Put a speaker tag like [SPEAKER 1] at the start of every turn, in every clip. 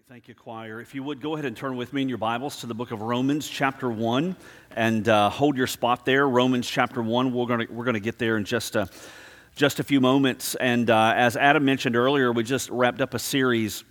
[SPEAKER 1] Great, thank you, choir. If you would go ahead and turn with me in your Bibles to the book of Romans, chapter 1, and uh, hold your spot there. Romans, chapter 1. We're going we're gonna get there in just a, just a few moments. And uh, as Adam mentioned earlier, we just wrapped up a series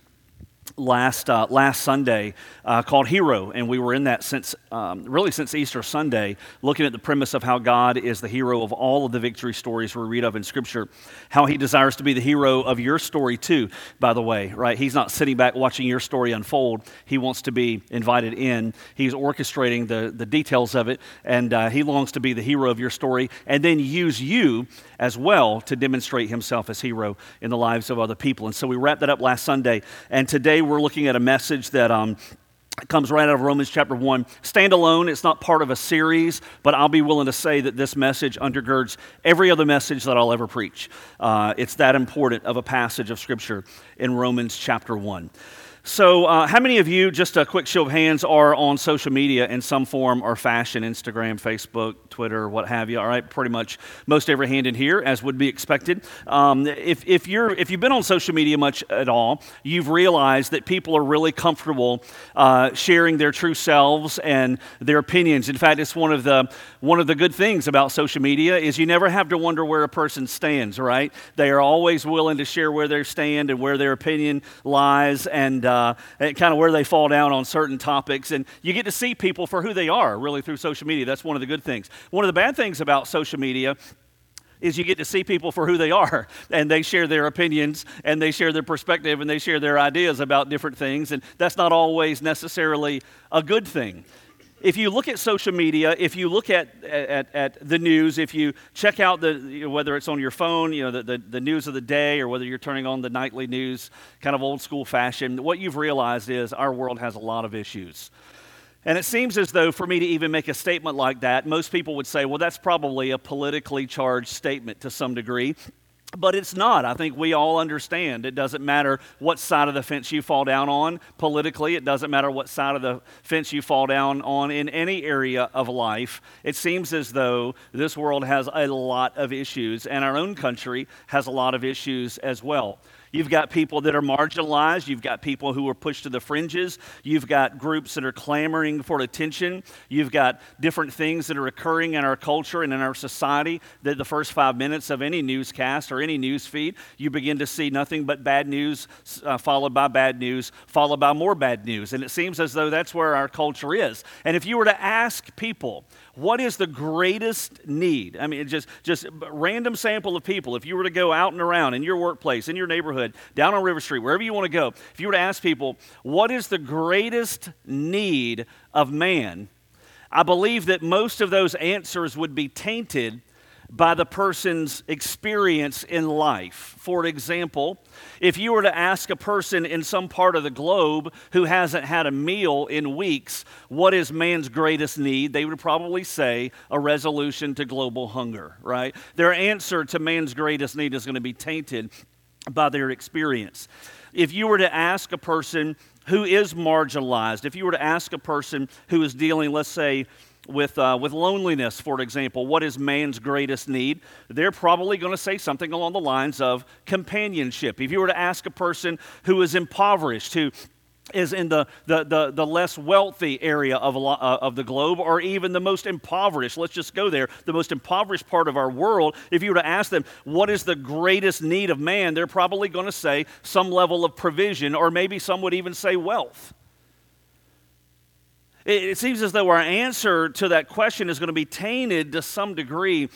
[SPEAKER 1] last uh, last Sunday uh, called Hero, and we were in that since um, really since Easter Sunday, looking at the premise of how God is the hero of all of the victory stories we read of in Scripture, how He desires to be the hero of your story too. By the way, right? He's not sitting back watching your story unfold. He wants to be invited in. He's orchestrating the the details of it, and uh, He longs to be the hero of your story, and then use you as well to demonstrate Himself as hero in the lives of other people. And so we wrapped that up last Sunday, and today Today we're looking at a message that um, comes right out of Romans chapter 1. Stand alone, it's not part of a series, but I'll be willing to say that this message undergirds every other message that I'll ever preach. Uh, it's that important of a passage of Scripture in Romans chapter 1. So, uh, how many of you, just a quick show of hands, are on social media in some form or fashion Instagram, Facebook, Twitter, what have you? All right, pretty much most every hand in here, as would be expected. Um, if, if, you're, if you've been on social media much at all, you've realized that people are really comfortable uh, sharing their true selves and their opinions. In fact, it's one of, the, one of the good things about social media is you never have to wonder where a person stands, right? They are always willing to share where they stand and where their opinion lies and Uh, kind of where they fall down on certain topics. And you get to see people for who they are, really, through social media. That's one of the good things. One of the bad things about social media is you get to see people for who they are and they share their opinions and they share their perspective and they share their ideas about different things and that's not always necessarily a good thing if you look at social media if you look at, at, at the news if you check out the you know, whether it's on your phone you know the, the, the news of the day or whether you're turning on the nightly news kind of old school fashion what you've realized is our world has a lot of issues and it seems as though for me to even make a statement like that, most people would say, well, that's probably a politically charged statement to some degree. But it's not. I think we all understand. It doesn't matter what side of the fence you fall down on politically. It doesn't matter what side of the fence you fall down on in any area of life. It seems as though this world has a lot of issues, and our own country has a lot of issues as well. You've got people that are marginalized. You've got people who are pushed to the fringes. You've got groups that are clamoring for attention. You've got different things that are occurring in our culture and in our society that the first five minutes of any newscast or any news feed, you begin to see nothing but bad news, uh, followed by bad news, followed by more bad news. And it seems as though that's where our culture is. And if you were to ask people, what is the greatest need? I mean, just just random sample of people. If you were to go out and around in your workplace, in your neighborhood, down on River Street, wherever you want to go, if you were to ask people, what is the greatest need of man? I believe that most of those answers would be tainted by the person's experience in life. For example, if you were to ask a person in some part of the globe who hasn't had a meal in weeks, what is man's greatest need? They would probably say a resolution to global hunger, right? Their answer to man's greatest need is going to be tainted by their experience. If you were to ask a person who is marginalized, if you were to ask a person who is dealing, let's say, with, uh, with loneliness, for example, what is man's greatest need? They're probably going to say something along the lines of companionship. If you were to ask a person who is impoverished, who is in the, the, the, the, less wealthy area of, uh, of the globe or even the most impoverished. Let's just go there. The most impoverished part of our world, if you were to ask them, what is the greatest need of man, they're probably going to say some level of provision, or maybe some would even say wealth. It, seems as though our answer to that question is going to be tainted to some degree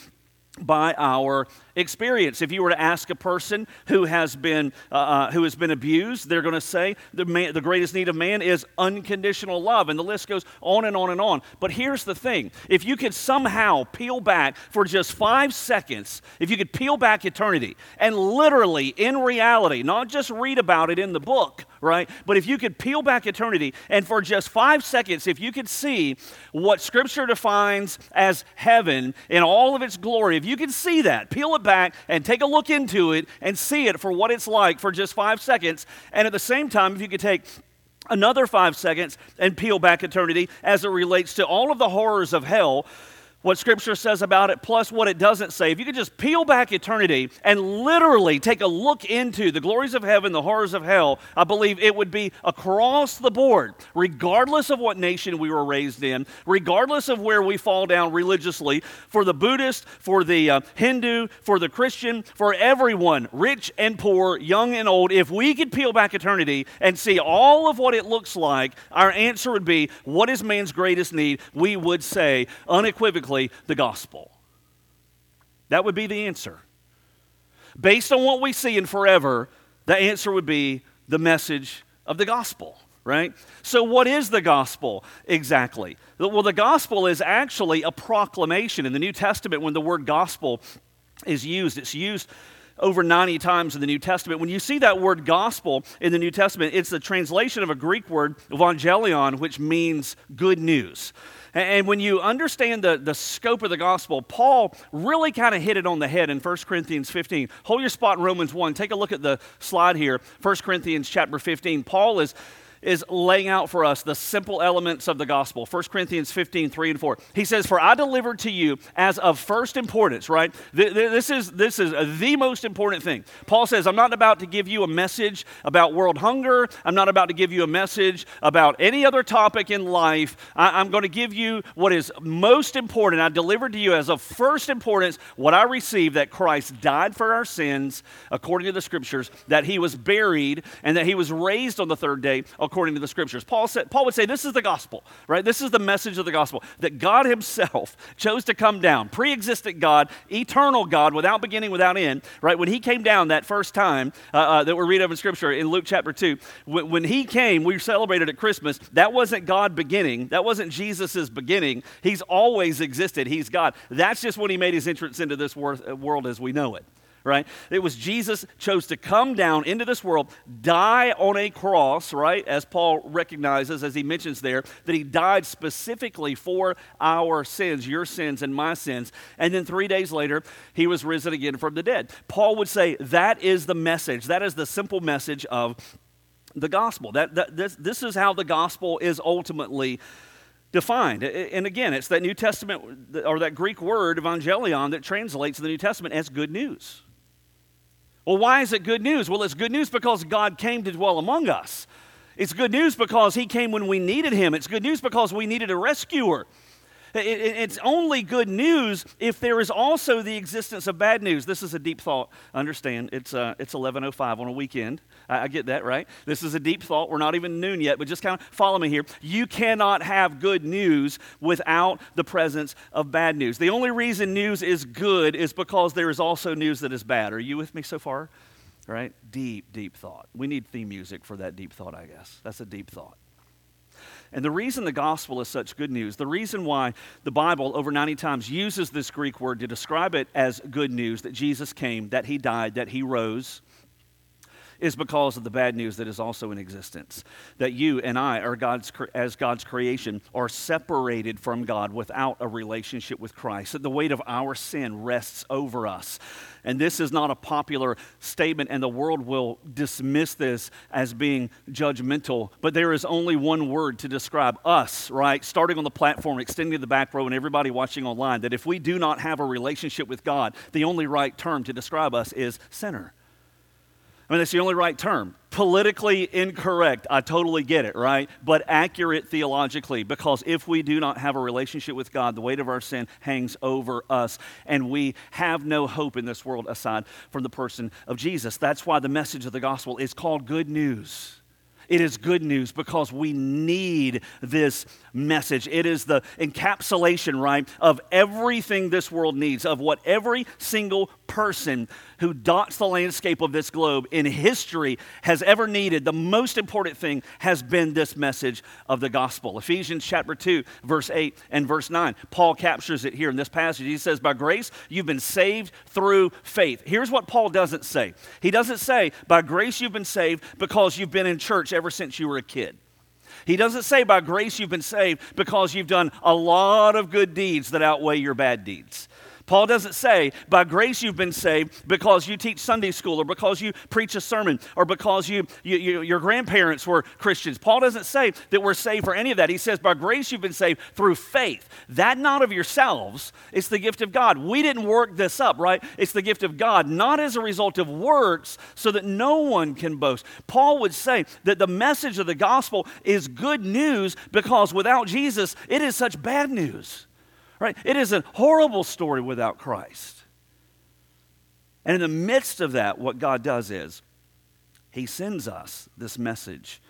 [SPEAKER 1] by our experience. If you were to ask a person who has been, uh, uh who has been abused, they're going to say the, man, the greatest need of man is unconditional love. And the list goes on and on and on. But here's the thing if you could somehow peel back for just five seconds, if you could peel back eternity and literally, in reality, not just read about it in the book, right? But if you could peel back eternity and for just five seconds, if you could see what Scripture defines as heaven in all of its glory, if you could see that, peel it back and take a look into it and see it for what it's like for just five seconds. And at the same time, if you could take another five seconds and peel back eternity as it relates to all of the horrors of hell what Scripture says about it, plus what it doesn't say, if you could just peel back eternity and literally take a look into the glories of heaven, the horrors of hell, I believe it would be across the board, regardless of what nation we were raised in, regardless of where we fall down religiously, for the Buddhist, for the uh, Hindu, for the Christian, for everyone, rich and poor, young and old, if we could peel back eternity and see all of what it looks like, our answer would be what is man's greatest need? We would say unequivocally, the gospel? That would be the answer. Based on what we see in forever, the answer would be the message of the gospel, right? So, what is the gospel exactly? Well, the gospel is actually a proclamation. In the New Testament, when the word gospel is used, it's used over 90 times in the New Testament. When you see that word gospel in the New Testament, it's the translation of a Greek word, evangelion, which means good news. And when you understand the, the scope of the gospel, Paul really kind of hit it on the head in 1 Corinthians 15. Hold your spot in Romans 1. Take a look at the slide here. 1 Corinthians chapter 15. Paul is is laying out for us the simple elements of the gospel. 1 Corinthians 15, 3 and 4. He says, For I delivered to you as of first importance, right? This is, this is the most important thing. Paul says, I'm not about to give you a message about world hunger. I'm not about to give you a message about any other topic in life. I, am going to give you what is most important. I delivered to you as of first importance what I received that Christ died for our sins, according to the scriptures, that he was buried, and that he was raised on the third day, to the scriptures. Paul, said, Paul would say this is the gospel, right? This is the message of the gospel that God Himself chose to come down, pre existent God, eternal God, without beginning, without end, right? When He came down that first time uh, uh, that we read of in scripture in Luke chapter 2, when, when He came, we celebrated at Christmas. That wasn't God beginning, that wasn't Jesus' beginning. He's always existed, He's God. That's just when He made His entrance into this world as we know it right? It was Jesus chose to come down into this world, die on a cross, right? As Paul recognizes, as he mentions there, that he died specifically for our sins, your sins and my sins. And then three days later, he was risen again from the dead. Paul would say that is the message, that is the simple message of the gospel. That, that this, this is how the gospel is ultimately defined. And again, it's that New Testament or that Greek word evangelion that translates the New Testament as good news. Well, why is it good news? Well, it's good news because God came to dwell among us. It's good news because He came when we needed Him. It's good news because we needed a rescuer. It's only good news if there is also the existence of bad news. This is a deep thought. Understand? It's uh, it's 11:05 on a weekend. I, I get that, right? This is a deep thought. We're not even noon yet, but just kind of follow me here. You cannot have good news without the presence of bad news. The only reason news is good is because there is also news that is bad. Are you with me so far? Right? Deep, deep thought. We need theme music for that deep thought, I guess. That's a deep thought. And the reason the gospel is such good news, the reason why the Bible over 90 times uses this Greek word to describe it as good news that Jesus came, that he died, that he rose, is because of the bad news that is also in existence. That you and I, are God's, as God's creation, are separated from God without a relationship with Christ. That the weight of our sin rests over us. And this is not a popular statement, and the world will dismiss this as being judgmental. But there is only one word to describe us, right? Starting on the platform, extending the back row, and everybody watching online, that if we do not have a relationship with God, the only right term to describe us is sinner. I mean, that's the only right term. Politically incorrect, I totally get it, right? But accurate theologically, because if we do not have a relationship with God, the weight of our sin hangs over us, and we have no hope in this world aside from the person of Jesus. That's why the message of the gospel is called good news. It is good news because we need this message. It is the encapsulation, right, of everything this world needs, of what every single person who dots the landscape of this globe in history has ever needed. The most important thing has been this message of the gospel. Ephesians chapter 2, verse 8 and verse 9. Paul captures it here in this passage. He says, By grace, you've been saved through faith. Here's what Paul doesn't say He doesn't say, By grace, you've been saved because you've been in church ever since you were a kid. He doesn't say by grace you've been saved because you've done a lot of good deeds that outweigh your bad deeds. Paul doesn't say, by grace you've been saved because you teach Sunday school or because you preach a sermon or because you, you, you, your grandparents were Christians. Paul doesn't say that we're saved for any of that. He says, by grace you've been saved through faith. That not of yourselves, it's the gift of God. We didn't work this up, right? It's the gift of God, not as a result of works, so that no one can boast. Paul would say that the message of the gospel is good news because without Jesus, it is such bad news. Right? It is a horrible story without Christ. And in the midst of that, what God does is He sends us this message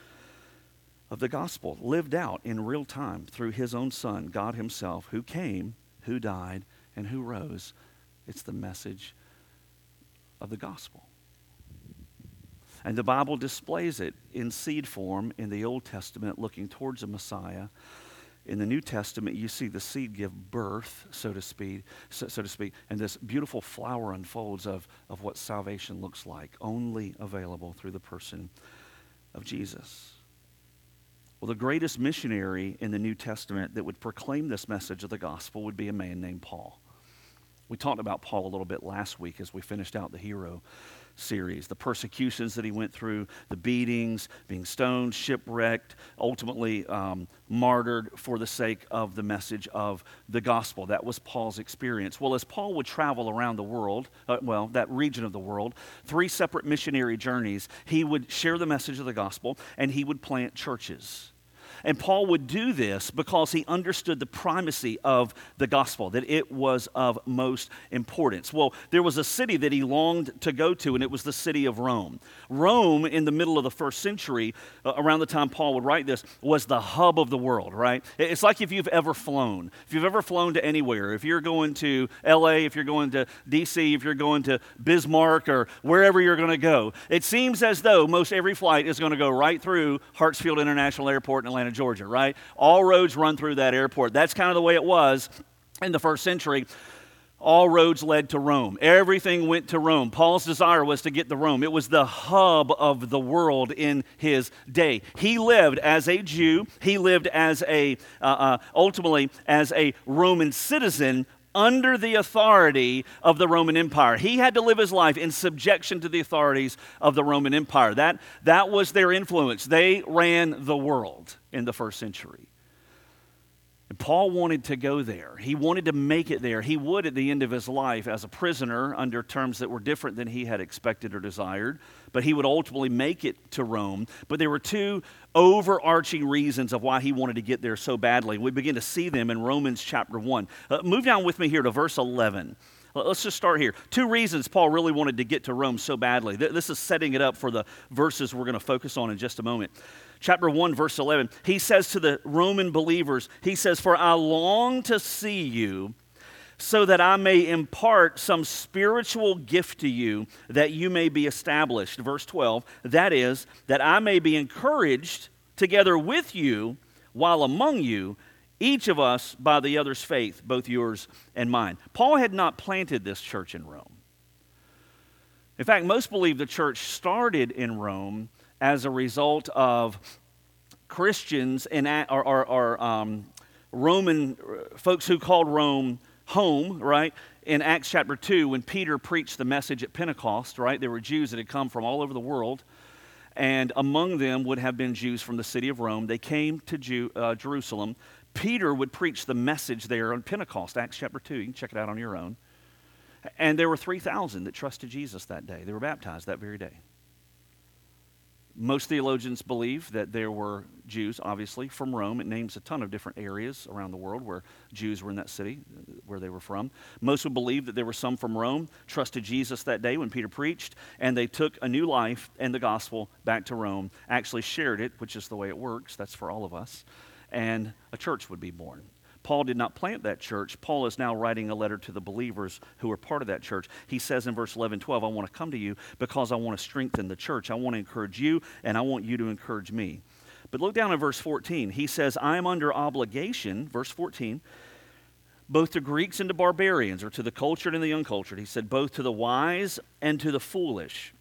[SPEAKER 1] of the gospel lived out in real time through His own Son, God Himself, who came, who died, and who rose. It's the message of the gospel. And the Bible displays it in seed form in the Old Testament, looking towards a Messiah in the New Testament, you see the seed give birth, so to speak, so, so, to speak, and this beautiful flower unfolds of, of what salvation looks like, only available through the person of Jesus. Well, the greatest missionary in the New Testament that would proclaim this message of the gospel would be a man named Paul. We talked about Paul a little bit last week as we finished out the hero series the persecutions that he went through, the beatings, being stoned, shipwrecked, ultimately um, martyred for the sake of the message of the gospel. That was Paul's experience. Well, as Paul would travel around the world, uh, well, that region of the world, three separate missionary journeys, he would share the message of the gospel and he would plant churches. And Paul would do this because he understood the primacy of the gospel, that it was of most importance. Well, there was a city that he longed to go to, and it was the city of Rome. Rome, in the middle of the first century, uh, around the time Paul would write this, was the hub of the world, right? It's like if you've ever flown. If you've ever flown to anywhere, if you're going to LA, if you're going to DC, if you're going to Bismarck, or wherever you're going to go, it seems as though most every flight is going to go right through Hartsfield International Airport in Atlanta, Georgia, right? All roads run through that airport. That's kind of the way it was in the first century. All roads led to Rome. Everything went to Rome. Paul's desire was to get to Rome. It was the hub of the world in his day. He lived as a Jew. He lived as a, uh, uh, ultimately, as a Roman citizen under the authority of the Roman Empire. He had to live his life in subjection to the authorities of the Roman Empire. That, that was their influence. They ran the world in the first century. And Paul wanted to go there. He wanted to make it there. He would at the end of his life as a prisoner under terms that were different than he had expected or desired, but he would ultimately make it to Rome. But there were two overarching reasons of why he wanted to get there so badly. We begin to see them in Romans chapter 1. Uh, move down with me here to verse 11. Let's just start here. Two reasons Paul really wanted to get to Rome so badly. This is setting it up for the verses we're going to focus on in just a moment chapter 1, verse 11, he says to the Roman believers, he says, For I long to see you so that I may impart some spiritual gift to you that you may be established. Verse 12, that is, that I may be encouraged together with you while among you, each of us by the other's faith, both yours and mine. Paul had not planted this church in Rome. In fact, most believe the church started in Rome as a result of Christians and or, or, or um, Roman uh, folks who called Rome home, right? In Acts chapter 2, when Peter preached the message at Pentecost, right? There were Jews that had come from all over the world, and among them would have been Jews from the city of Rome. They came to Jew, uh, Jerusalem. Peter would preach the message there on Pentecost, Acts chapter 2. You can check it out on your own. And there were 3,000 that trusted Jesus that day. They were baptized that very day. Most theologians believe that there were Jews, obviously, from Rome. It names a ton of different areas around the world where Jews were in that city, uh, where they were from. Most would believe that there were some from Rome, trusted Jesus that day when Peter preached, and they took a new life and the gospel back to Rome, actually shared it, which is the way it works. That's for all of us. And a church would be born. Paul did not plant that church. Paul is now writing a letter to the believers who are part of that church. He says in verse 11, 12, I want to come to you because I want to strengthen the church. I want to encourage you, and I want you to encourage me. But look down at verse 14. He says, I am under obligation, verse 14, both to Greeks and to barbarians, or to the cultured and the uncultured. He said, both to the wise and to the foolish.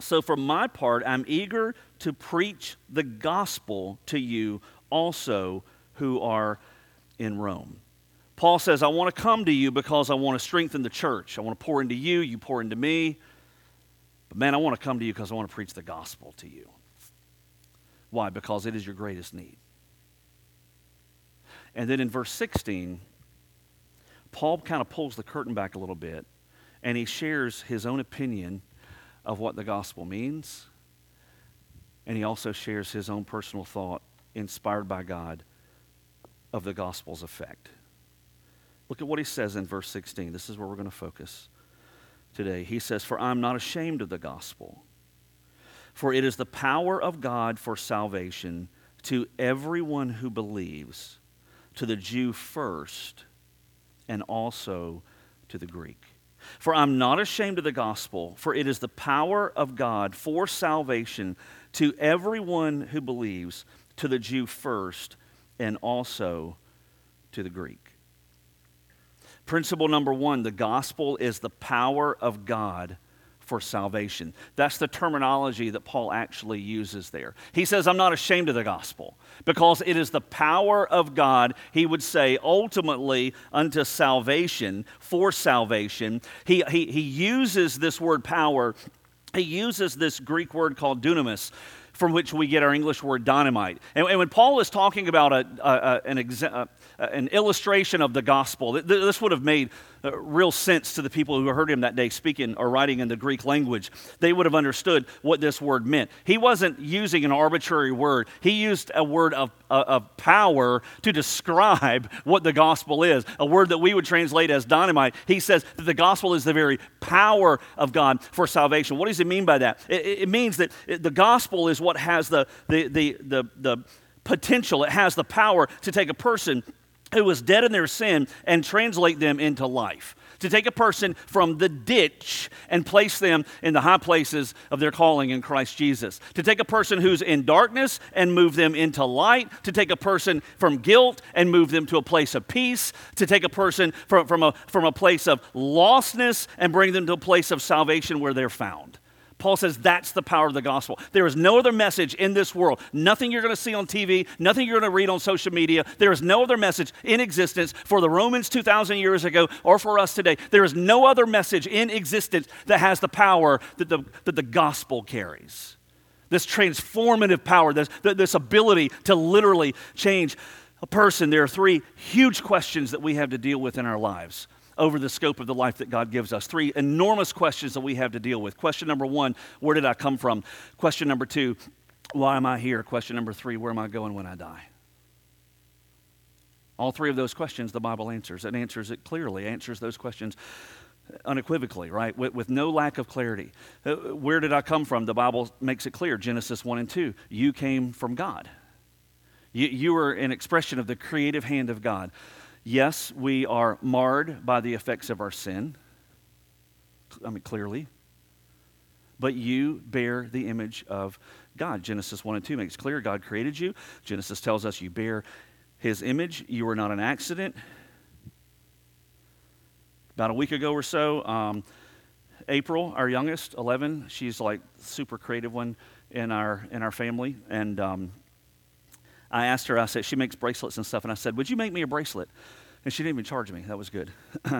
[SPEAKER 1] So, for my part, I'm eager to preach the gospel to you also who are in Rome. Paul says, I want to come to you because I want to strengthen the church. I want to pour into you, you pour into me. But man, I want to come to you because I want to preach the gospel to you. Why? Because it is your greatest need. And then in verse 16, Paul kind of pulls the curtain back a little bit and he shares his own opinion of what the gospel means. And he also shares his own personal thought, inspired by God, of the gospel's effect. Look at what he says in verse 16. This is where we're going to focus today. He says, For I'm not ashamed of the gospel, for it is the power of God for salvation to everyone who believes, to the Jew first, and also to the Greek. For I'm not ashamed of the gospel, for it is the power of God for salvation to everyone who believes, to the Jew first, and also to the Greek. Principle number one the gospel is the power of God for salvation. That's the terminology that Paul actually uses there. He says, I'm not ashamed of the gospel because it is the power of God, he would say, ultimately unto salvation, for salvation. He, he, he uses this word power, he uses this Greek word called dunamis from which we get our English word dynamite. And, and when Paul is talking about a, a, an, exa- an illustration of the gospel, this would have made real sense to the people who heard him that day speaking or writing in the Greek language. They would have understood what this word meant. He wasn't using an arbitrary word, he used a word of, uh, of power to describe what the gospel is, a word that we would translate as dynamite. He says that the gospel is the very power of God for salvation. What does he mean by that? It, it means that the gospel is what has the, the, the, the, the potential, it has the power to take a person who was dead in their sin and translate them into life. To take a person from the ditch and place them in the high places of their calling in Christ Jesus. To take a person who's in darkness and move them into light. To take a person from guilt and move them to a place of peace. To take a person from, from, a, from a place of lostness and bring them to a place of salvation where they're found. Paul says that's the power of the gospel. There is no other message in this world. Nothing you're going to see on TV, nothing you're going to read on social media. There is no other message in existence for the Romans 2,000 years ago or for us today. There is no other message in existence that has the power that the, that the gospel carries. This transformative power, this, this ability to literally change a person. There are three huge questions that we have to deal with in our lives over the scope of the life that God gives us. Three enormous questions that we have to deal with. Question number one, where did I come from? Question number two, why am I here? Question number three, where am I going when I die? All three of those questions the Bible answers. It answers it clearly, answers those questions unequivocally, right? With, with, no lack of clarity. Uh, where did I come from? The Bible makes it clear Genesis 1 and 2. You came from God. You, you were an expression of the creative hand of God. Yes, we are marred by the effects of our sin. I mean, clearly. But you bear the image of God. Genesis 1 and 2 makes clear God created you. Genesis tells us you bear his image. You are not an accident. About a week ago or so, um, April, our youngest, 11, she's like super creative one in our in our family, and um, I asked her, I said, she makes bracelets and stuff, and I said, Would you make me a bracelet? And she didn't even charge me. That was good.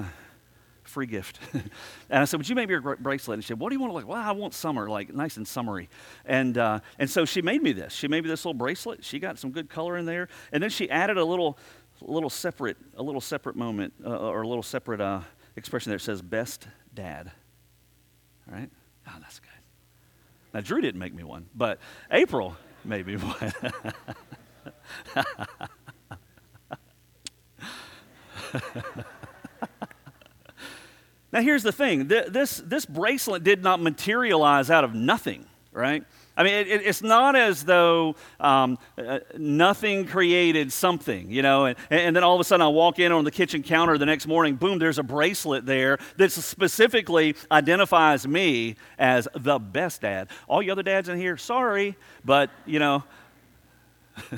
[SPEAKER 1] Free gift. and I said, Would you make me a bracelet? And she said, What do you want to look? Well, I want summer, like nice and summery. And, uh, and so she made me this. She made me this little bracelet. She got some good color in there. And then she added a little, little separate, a little separate moment, uh, or a little separate uh, expression there. It says, Best dad. All right? Oh, that's good. Now, Drew didn't make me one, but April made me one. now, here's the thing this, this bracelet did not materialize out of nothing, right? I mean, it, it's not as though um, uh, nothing created something, you know, and, and then all of a sudden I walk in on the kitchen counter the next morning, boom, there's a bracelet there that specifically identifies me as the best dad. All you other dads in here, sorry, but, you know,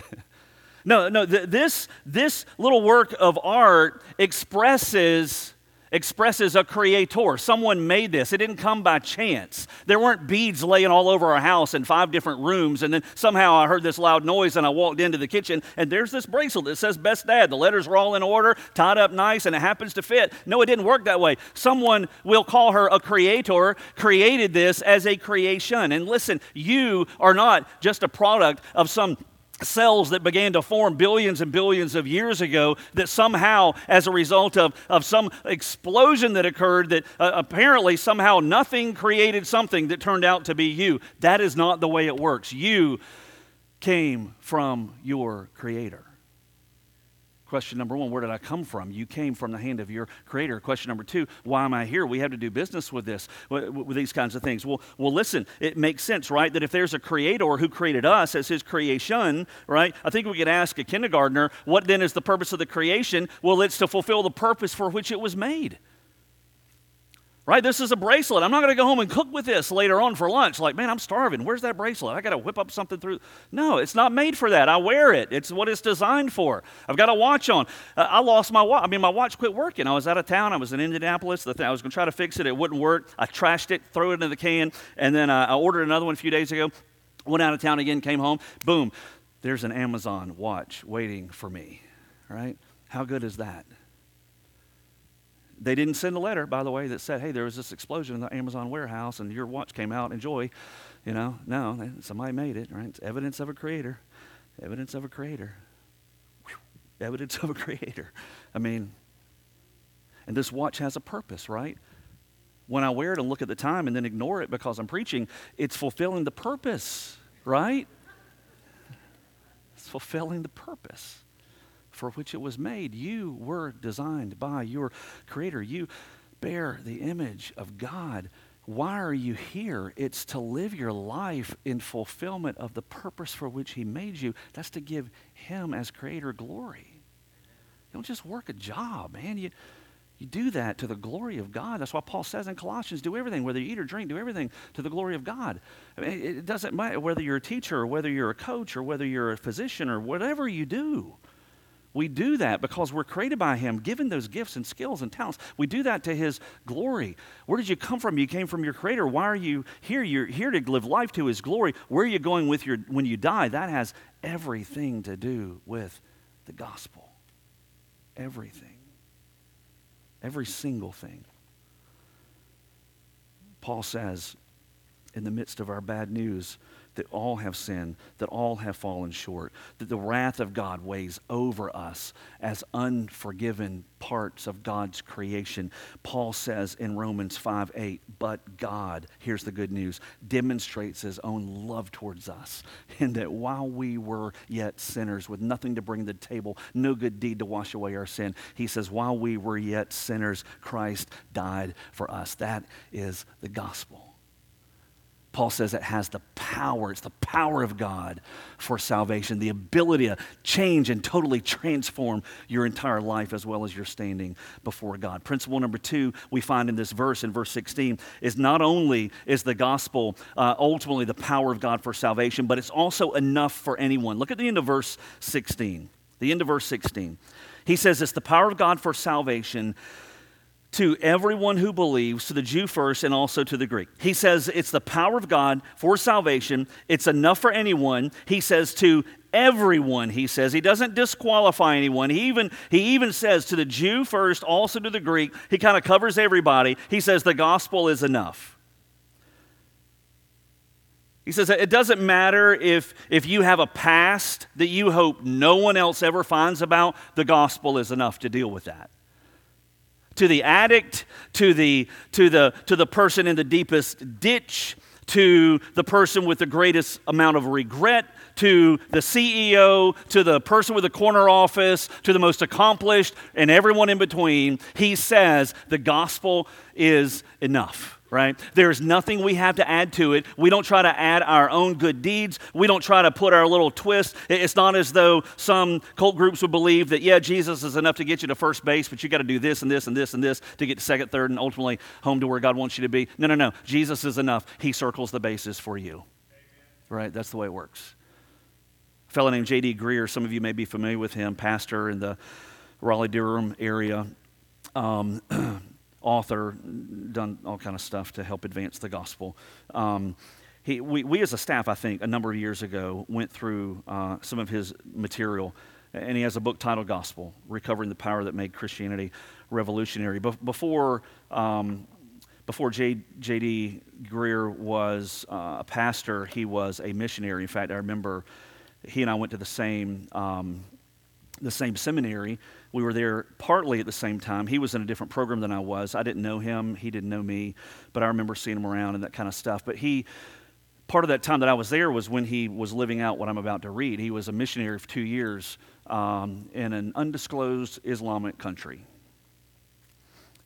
[SPEAKER 1] no, no, th- this, this little work of art expresses expresses a creator. Someone made this. It didn't come by chance. There weren't beads laying all over our house in five different rooms, and then somehow I heard this loud noise and I walked into the kitchen, and there's this bracelet that says Best Dad. The letters are all in order, tied up nice, and it happens to fit. No, it didn't work that way. Someone, will call her a creator, created this as a creation. And listen, you are not just a product of some cells that began to form billions and billions of years ago that somehow as a result of, of some explosion that occurred that uh, apparently somehow nothing created something that turned out to be you. That is not the way it works. You came from your creator Question number one, where did I come from? You came from the hand of your creator. Question number two, why am I here? We have to do business with this, with these kinds of things. Well, well, listen, it makes sense, right? That if there's a creator who created us as his creation, right? I think we could ask a kindergartner, what then is the purpose of the creation? Well, it's to fulfill the purpose for which it was made. Right? This is a bracelet. I'm not going to go home and cook with this later on for lunch. Like, man, I'm starving. Where's that bracelet? I got to whip up something through. No, it's not made for that. I wear it. It's what it's designed for. I've got a watch on. Uh, I lost my watch. I mean, my watch quit working. I was out of town. I was in Indianapolis. The thing, I was going to try to fix it. It wouldn't work. I trashed it, threw it into the can, and then uh, I ordered another one a few days ago. Went out of town again, came home. Boom. There's an Amazon watch waiting for me. Right? How good is that? They didn't send a letter, by the way, that said, hey, there was this explosion in the Amazon warehouse and your watch came out. Enjoy. You know, no, somebody made it, right? It's evidence of a creator. Evidence of a creator. Whew. Evidence of a creator. I mean, and this watch has a purpose, right? When I wear it and look at the time and then ignore it because I'm preaching, it's fulfilling the purpose, right? It's fulfilling the purpose for which it was made. You were designed by your Creator. You bear the image of God. Why are you here? It's to live your life in fulfillment of the purpose for which He made you. That's to give Him as Creator glory. You don't just work a job, man. You, you do that to the glory of God. That's why Paul says in Colossians, do everything, whether you eat or drink, do everything to the glory of God. I mean, it doesn't matter whether you're a teacher or whether you're a coach or whether you're a physician or whatever you do. We do that because we're created by Him, given those gifts and skills and talents. We do that to His glory. Where did you come from? You came from your Creator. Why are you here? You're here to live life to His glory. Where are you going with your when you die? That has everything to do with the gospel. Everything. Every single thing. Paul says, in the midst of our bad news, that all have sinned, that all have fallen short, that the wrath of God weighs over us as unforgiven parts of God's creation. Paul says in Romans 5 8, but God, here's the good news, demonstrates his own love towards us, in that while we were yet sinners with nothing to bring to the table, no good deed to wash away our sin, he says, while we were yet sinners, Christ died for us. That is the gospel. Paul says it has the power, it's the power of God for salvation, the ability to change and totally transform your entire life as well as your standing before God. Principle number two we find in this verse, in verse 16, is not only is the gospel uh, ultimately the power of God for salvation, but it's also enough for anyone. Look at the end of verse 16. The end of verse 16. He says it's the power of God for salvation to everyone who believes, to the Jew first and also to the Greek. He says it's the power of God for salvation. It's enough for anyone. He says to everyone, he says. He doesn't disqualify anyone. He even, he even says to the Jew first, also to the Greek. He kind of covers everybody. He says the gospel is enough. He says it doesn't matter if, if you have a past that you hope no one else ever finds about, the gospel is enough to deal with that to the addict, to the, to the, to the person in the deepest ditch, to the person with the greatest amount of regret, to the CEO, to the person with the corner office, to the most accomplished, and everyone in between. He says the gospel is enough right? There's nothing we have to add to it. We don't try to add our own good deeds. We don't try to put our little twist. It's not as though some cult groups would believe that, yeah, Jesus is enough to get you to first base, but you got to do this and this and this and this to get to second, third, and ultimately home to where God wants you to be. No, no, no. Jesus is enough. He circles the bases for you. Amen. Right? That's the way it works. A fellow named J.D. Greear, some of you may be familiar with him, pastor in the Raleigh Durham area. Um, author, done all kind of stuff to help advance the gospel. Um, he, we, we, as a staff, I think, a number of years ago, went through uh, some of his material, and he has a book titled Gospel Recovering the Power That Made Christianity Revolutionary. Be- before, um, before J- J.D. Greear was uh, a pastor, he was a missionary. In fact, I remember he and I went to the same, um, the same seminary. We were there partly at the same time. He was in a different program than I was. I didn't know him, he didn't know me, but I remember seeing him around and that kind of stuff. But he, part of that time that I was there was when he was living out what I'm about to read. He was a missionary for two years um, in an undisclosed Islamic country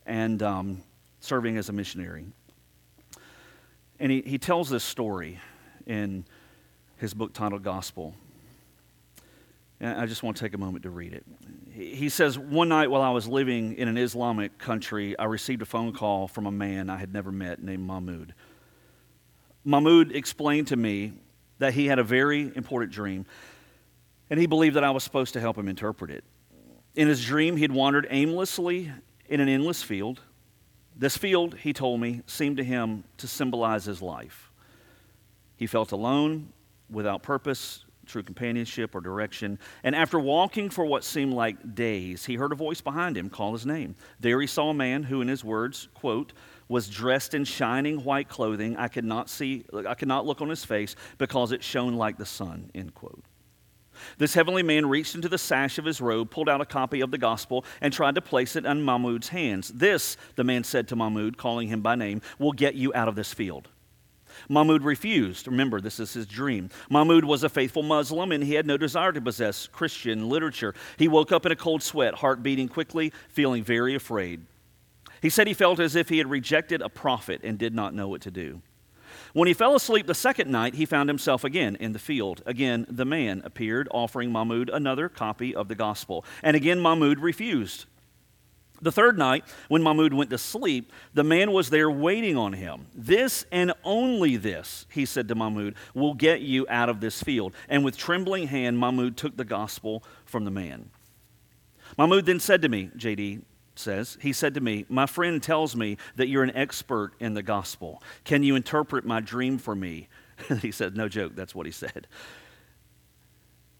[SPEAKER 1] and um, serving as a missionary. And he, he tells this story in his book titled Gospel. And I just want to take a moment to read it. He says, One night while I was living in an Islamic country, I received a phone call from a man I had never met named Mahmoud. Mahmoud explained to me that he had a very important dream, and he believed that I was supposed to help him interpret it. In his dream, he had wandered aimlessly in an endless field. This field, he told me, seemed to him to symbolize his life. He felt alone, without purpose, true companionship, or direction. And after walking for what seemed like days, he heard a voice behind him call his name. There he saw a man who, in his words, quote, was dressed in shining white clothing. I could not see, I could not look on his face because it shone like the sun, end quote. This heavenly man reached into the sash of his robe, pulled out a copy of the gospel, and tried to place it in Mahmud's hands. This, the man said to Mahmud, calling him by name, will get you out of this field. Mahmud refused. Remember, this is his dream. Mahmud was a faithful Muslim and he had no desire to possess Christian literature. He woke up in a cold sweat, heart beating quickly, feeling very afraid. He said he felt as if he had rejected a prophet and did not know what to do. When he fell asleep the second night, he found himself again in the field. Again, the man appeared, offering Mahmud another copy of the gospel. And again, Mahmud refused. The third night, when Mahmud went to sleep, the man was there waiting on him. This and only this, he said to Mahmud, will get you out of this field. And with trembling hand, Mahmud took the gospel from the man. Mahmud then said to me, JD, says, he said to me, My friend tells me that you're an expert in the gospel. Can you interpret my dream for me? he said, No joke, that's what he said.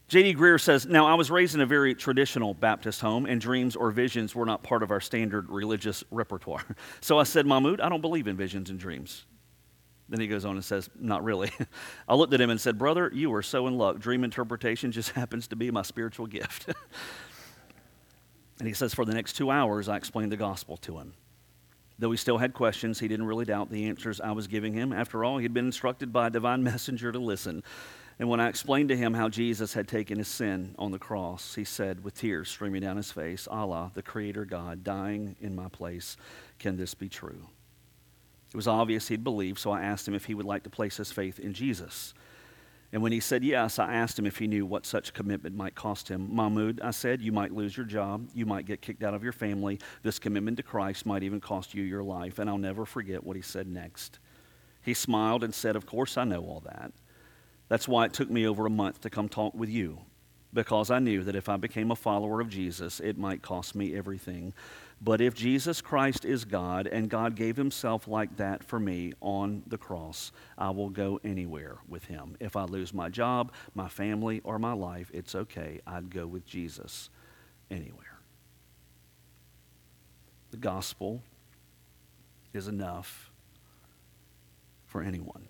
[SPEAKER 1] J.D. Greear says, Now, I was raised in a very traditional Baptist home, and dreams or visions were not part of our standard religious repertoire. So I said, Mahmoud, I don't believe in visions and dreams. Then he goes on and says, Not really. I looked at him and said, Brother, you are so in luck. Dream interpretation just happens to be my spiritual gift. And he says, For the next two hours, I explained the gospel to him. Though he still had questions, he didn't really doubt the answers I was giving him. After all, he'd been instructed by a divine messenger to listen. And when I explained to him how Jesus had taken his sin on the cross, he said, with tears streaming down his face, Allah, the Creator God, dying in my place, can this be true? It was obvious he'd believed, so I asked him if he would like to place his faith in Jesus. And when he said yes, I asked him if he knew what such commitment might cost him. Mahmoud, I said, you might lose your job. You might get kicked out of your family. This commitment to Christ might even cost you your life. And I'll never forget what he said next. He smiled and said, Of course, I know all that. That's why it took me over a month to come talk with you, because I knew that if I became a follower of Jesus, it might cost me everything. But if Jesus Christ is God and God gave himself like that for me on the cross, I will go anywhere with him. If I lose my job, my family, or my life, it's okay. I'd go with Jesus anywhere. The gospel is enough for anyone.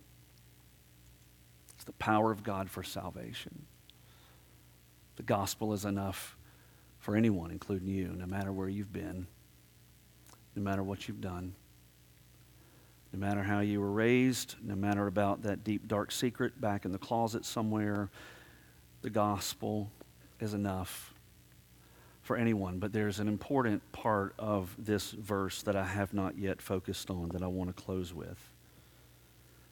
[SPEAKER 1] The power of God for salvation. The gospel is enough for anyone, including you, no matter where you've been no matter what you've done, no matter how you were raised, no matter about that deep, dark secret back in the closet somewhere, the gospel is enough for anyone. But there's an important part of this verse that I have not yet focused on that I want to close with.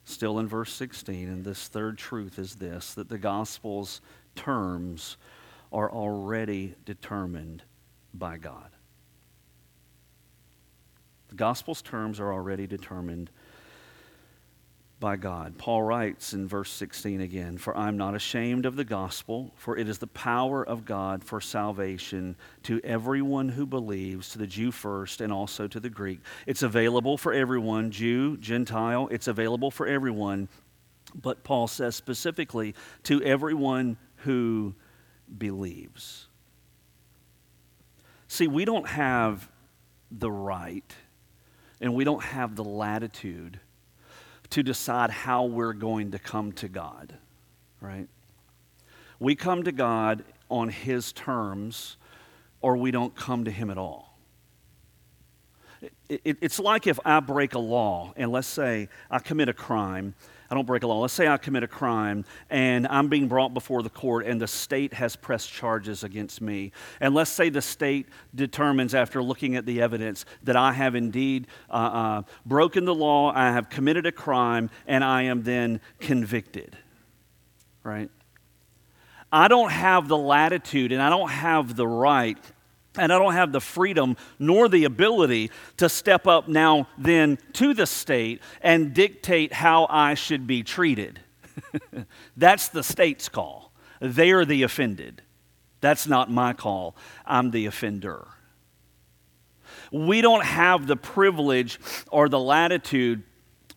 [SPEAKER 1] Still in verse 16, and this third truth is this that the gospel's terms are already determined by God. The gospel's terms are already determined by God. Paul writes in verse 16 again For I'm not ashamed of the gospel, for it is the power of God for salvation to everyone who believes, to the Jew first and also to the Greek. It's available for everyone, Jew, Gentile, it's available for everyone. But Paul says specifically to everyone who believes. See, we don't have the right and we don't have the latitude to decide how we're going to come to God, right? We come to God on His terms, or we don't come to Him at all. It, it, it's like if I break a law, and let's say I commit a crime, I don't break a law. Let's say I commit a crime and I'm being brought before the court and the state has pressed charges against me. And let's say the state determines, after looking at the evidence, that I have indeed uh, uh, broken the law, I have committed a crime, and I am then convicted. Right? I don't have the latitude and I don't have the right and I don't have the freedom nor the ability to step up now, then, to the state and dictate how I should be treated. That's the state's call. They are the offended. That's not my call. I'm the offender. We don't have the privilege or the latitude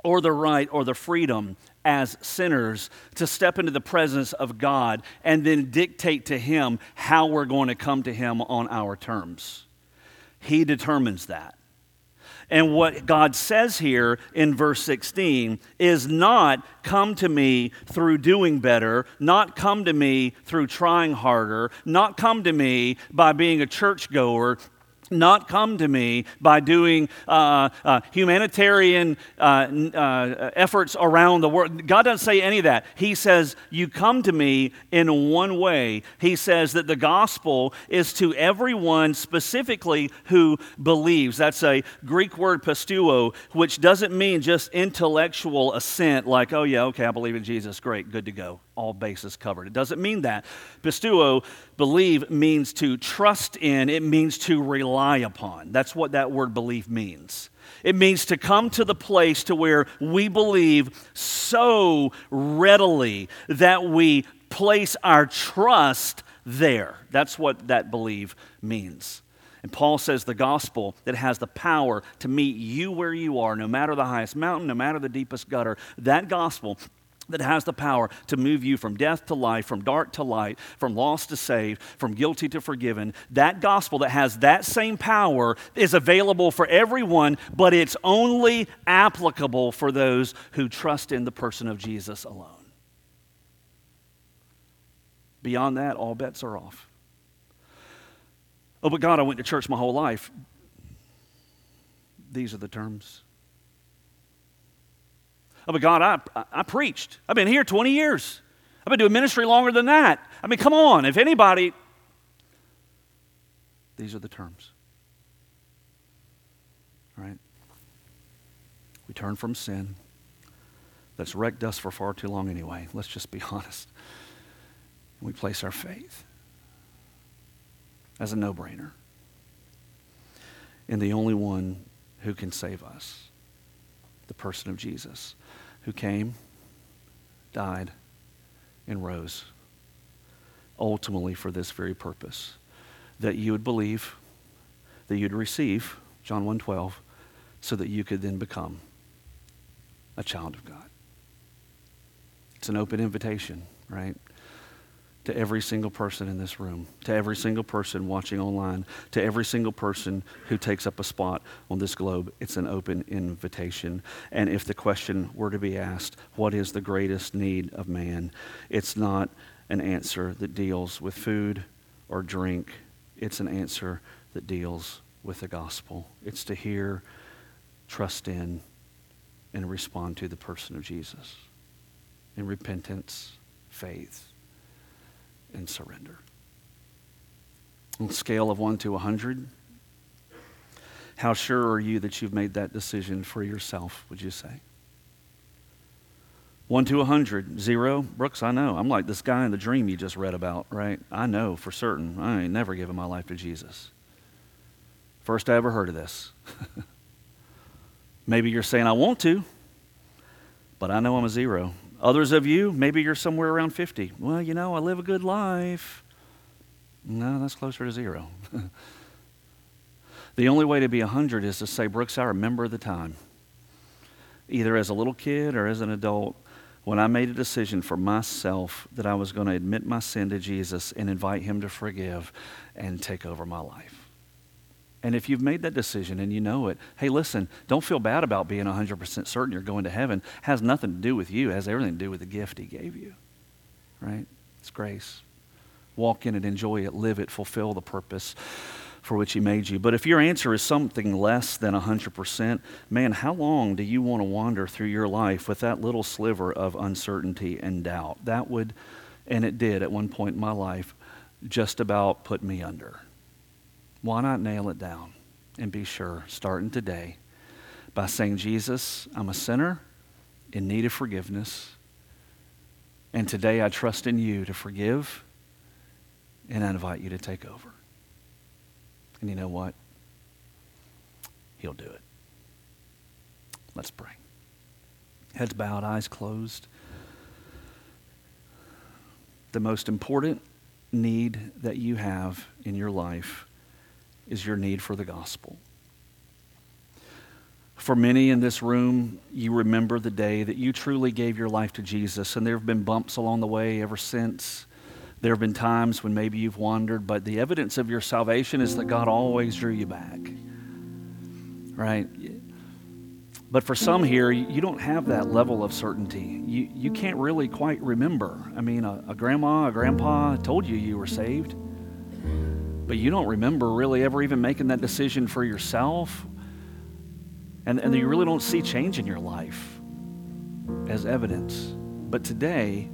[SPEAKER 1] or the right or the freedom as sinners to step into the presence of God and then dictate to Him how we're going to come to Him on our terms. He determines that. And what God says here in verse 16 is not come to me through doing better, not come to me through trying harder, not come to me by being a churchgoer, not come to me by doing uh, uh, humanitarian uh, uh, efforts around the world. God doesn't say any of that. He says, You come to me in one way. He says that the gospel is to everyone specifically who believes. That's a Greek word pisteuo, which doesn't mean just intellectual assent, like, Oh, yeah, okay, I believe in Jesus. Great, good to go all bases covered. It doesn't mean that. Pisteuo, believe, means to trust in, it means to rely upon. That's what that word belief means. It means to come to the place to where we believe so readily that we place our trust there. That's what that believe means. And Paul says the gospel that has the power to meet you where you are, no matter the highest mountain, no matter the deepest gutter, that gospel that has the power to move you from death to life, from dark to light, from lost to saved, from guilty to forgiven. That gospel that has that same power is available for everyone, but it's only applicable for those who trust in the person of Jesus alone. Beyond that, all bets are off. Oh, but God, I went to church my whole life. These are the terms. Oh, but God, I, I preached. I've been here 20 years. I've been doing ministry longer than that. I mean, come on. If anybody, these are the terms. Right? We turn from sin that's wrecked us for far too long anyway. Let's just be honest. We place our faith as a no brainer in the only one who can save us the person of Jesus who came, died, and rose ultimately for this very purpose that you would believe, that you'd receive, John 1:12, so that you could then become a child of God. It's an open invitation, right? To every single person in this room, to every single person watching online, to every single person who takes up a spot on this globe. It's an open invitation. And if the question were to be asked, what is the greatest need of man? It's not an answer that deals with food or drink, it's an answer that deals with the gospel. It's to hear, trust in, and respond to the person of Jesus in repentance, faith and surrender. On a scale of 1 to 100, how sure are you that you've made that decision for yourself, would you say? 1 to 100, zero. Brooks, I know. I'm like this guy in the dream you just read about, right? I know for certain. I ain't never given my life to Jesus. First I ever heard of this. Maybe you're saying, I want to, but I know I'm a zero. Others of you, maybe you're somewhere around 50. Well, you know, I live a good life. No, that's closer to zero. the only way to be 100 is to say, Brooks, I remember the time, either as a little kid or as an adult, when I made a decision for myself that I was going to admit my sin to Jesus and invite Him to forgive and take over my life. And if you've made that decision and you know it, hey, listen, don't feel bad about being 100% certain you're going to heaven. It has nothing to do with you, it has everything to do with the gift He gave you. Right? It's grace. Walk in it, enjoy it, live it, fulfill the purpose for which He made you. But if your answer is something less than 100%, man, how long do you want to wander through your life with that little sliver of uncertainty and doubt? That would, and it did at one point in my life, just about put me under. Why not nail it down and be sure, starting today, by saying, Jesus, I'm a sinner in need of forgiveness. And today I trust in you to forgive and I invite you to take over. And you know what? He'll do it. Let's pray. Heads bowed, eyes closed. The most important need that you have in your life is your need for the gospel. For many in this room, you remember the day that you truly gave your life to Jesus, and there have been bumps along the way ever since. There have been times when maybe you've wandered, but the evidence of your salvation is that God always drew you back. Right? But for some here, you don't have that level of certainty. You, you can't really quite remember. I mean, a, a grandma, a grandpa told you you were saved, but you don't remember really ever even making that decision for yourself. And, and you really don't see change in your life as evidence. But today,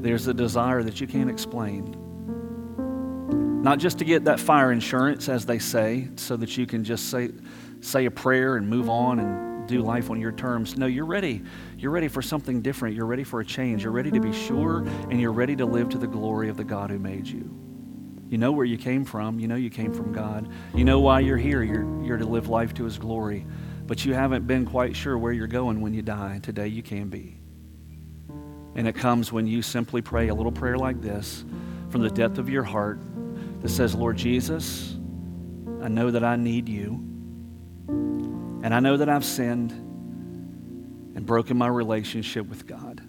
[SPEAKER 1] there's a desire that you can't explain. Not just to get that fire insurance, as they say, so that you can just say, say a prayer and move on and do life on your terms. No, you're ready. You're ready for something different. You're ready for a change. You're ready to be sure, and you're ready to live to the glory of the God who made you. You know where you came from. You know you came from God. You know why you're here. You're, you're to live life to His glory. But you haven't been quite sure where you're going when you die. Today you can be. And it comes when you simply pray a little prayer like this from the depth of your heart that says, Lord Jesus, I know that I need you. And I know that I've sinned and broken my relationship with God.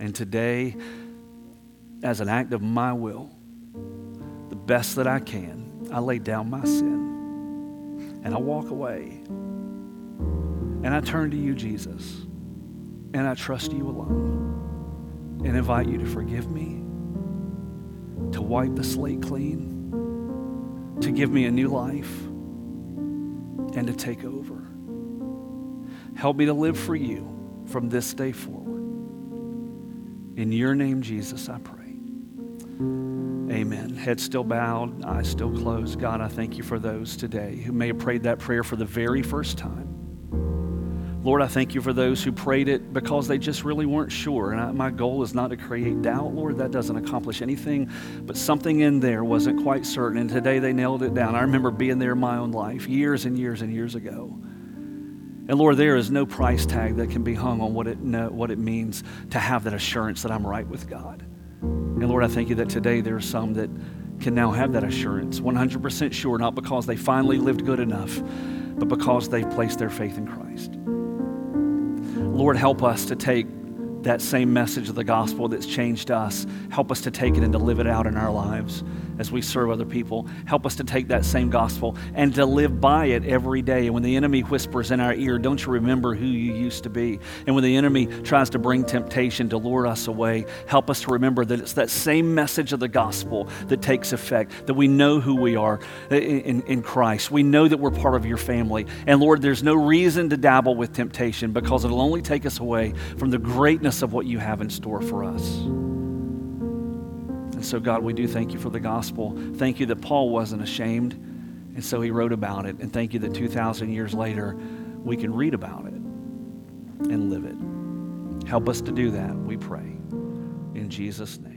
[SPEAKER 1] And today, as an act of my will, the best that I can, I lay down my sin and I walk away. And I turn to you, Jesus. And I trust you alone and invite you to forgive me, to wipe the slate clean, to give me a new life, and to take over. Help me to live for you from this day forward. In your name, Jesus, I pray. Amen. Head still bowed, eyes still closed. God, I thank you for those today who may have prayed that prayer for the very first time. Lord, I thank you for those who prayed it because they just really weren't sure. And I, my goal is not to create doubt, Lord. That doesn't accomplish anything. But something in there wasn't quite certain. And today they nailed it down. I remember being there in my own life years and years and years ago. And Lord, there is no price tag that can be hung on what it, no, what it means to have that assurance that I'm right with God. And Lord, I thank you that today there are some that can now have that assurance, 100% sure, not because they finally lived good enough, but because they've placed their faith in Christ. Lord, help us to take that same message of the gospel that's changed us. Help us to take it and to live it out in our lives as we serve other people. Help us to take that same gospel and to live by it every day. And when the enemy whispers in our ear, don't you remember who you used to be? And when the enemy tries to bring temptation to lure us away, help us to remember that it's that same message of the gospel that takes effect, that we know who we are in, in Christ. We know that we're part of your family. And Lord, there's no reason to dabble with temptation because it'll only take us away from the greatness of what you have in store for us. And so, God, we do thank you for the gospel. Thank you that Paul wasn't ashamed, and so he wrote about it. And thank you that 2,000 years later, we can read about it and live it. Help us to do that, we pray. In Jesus' name.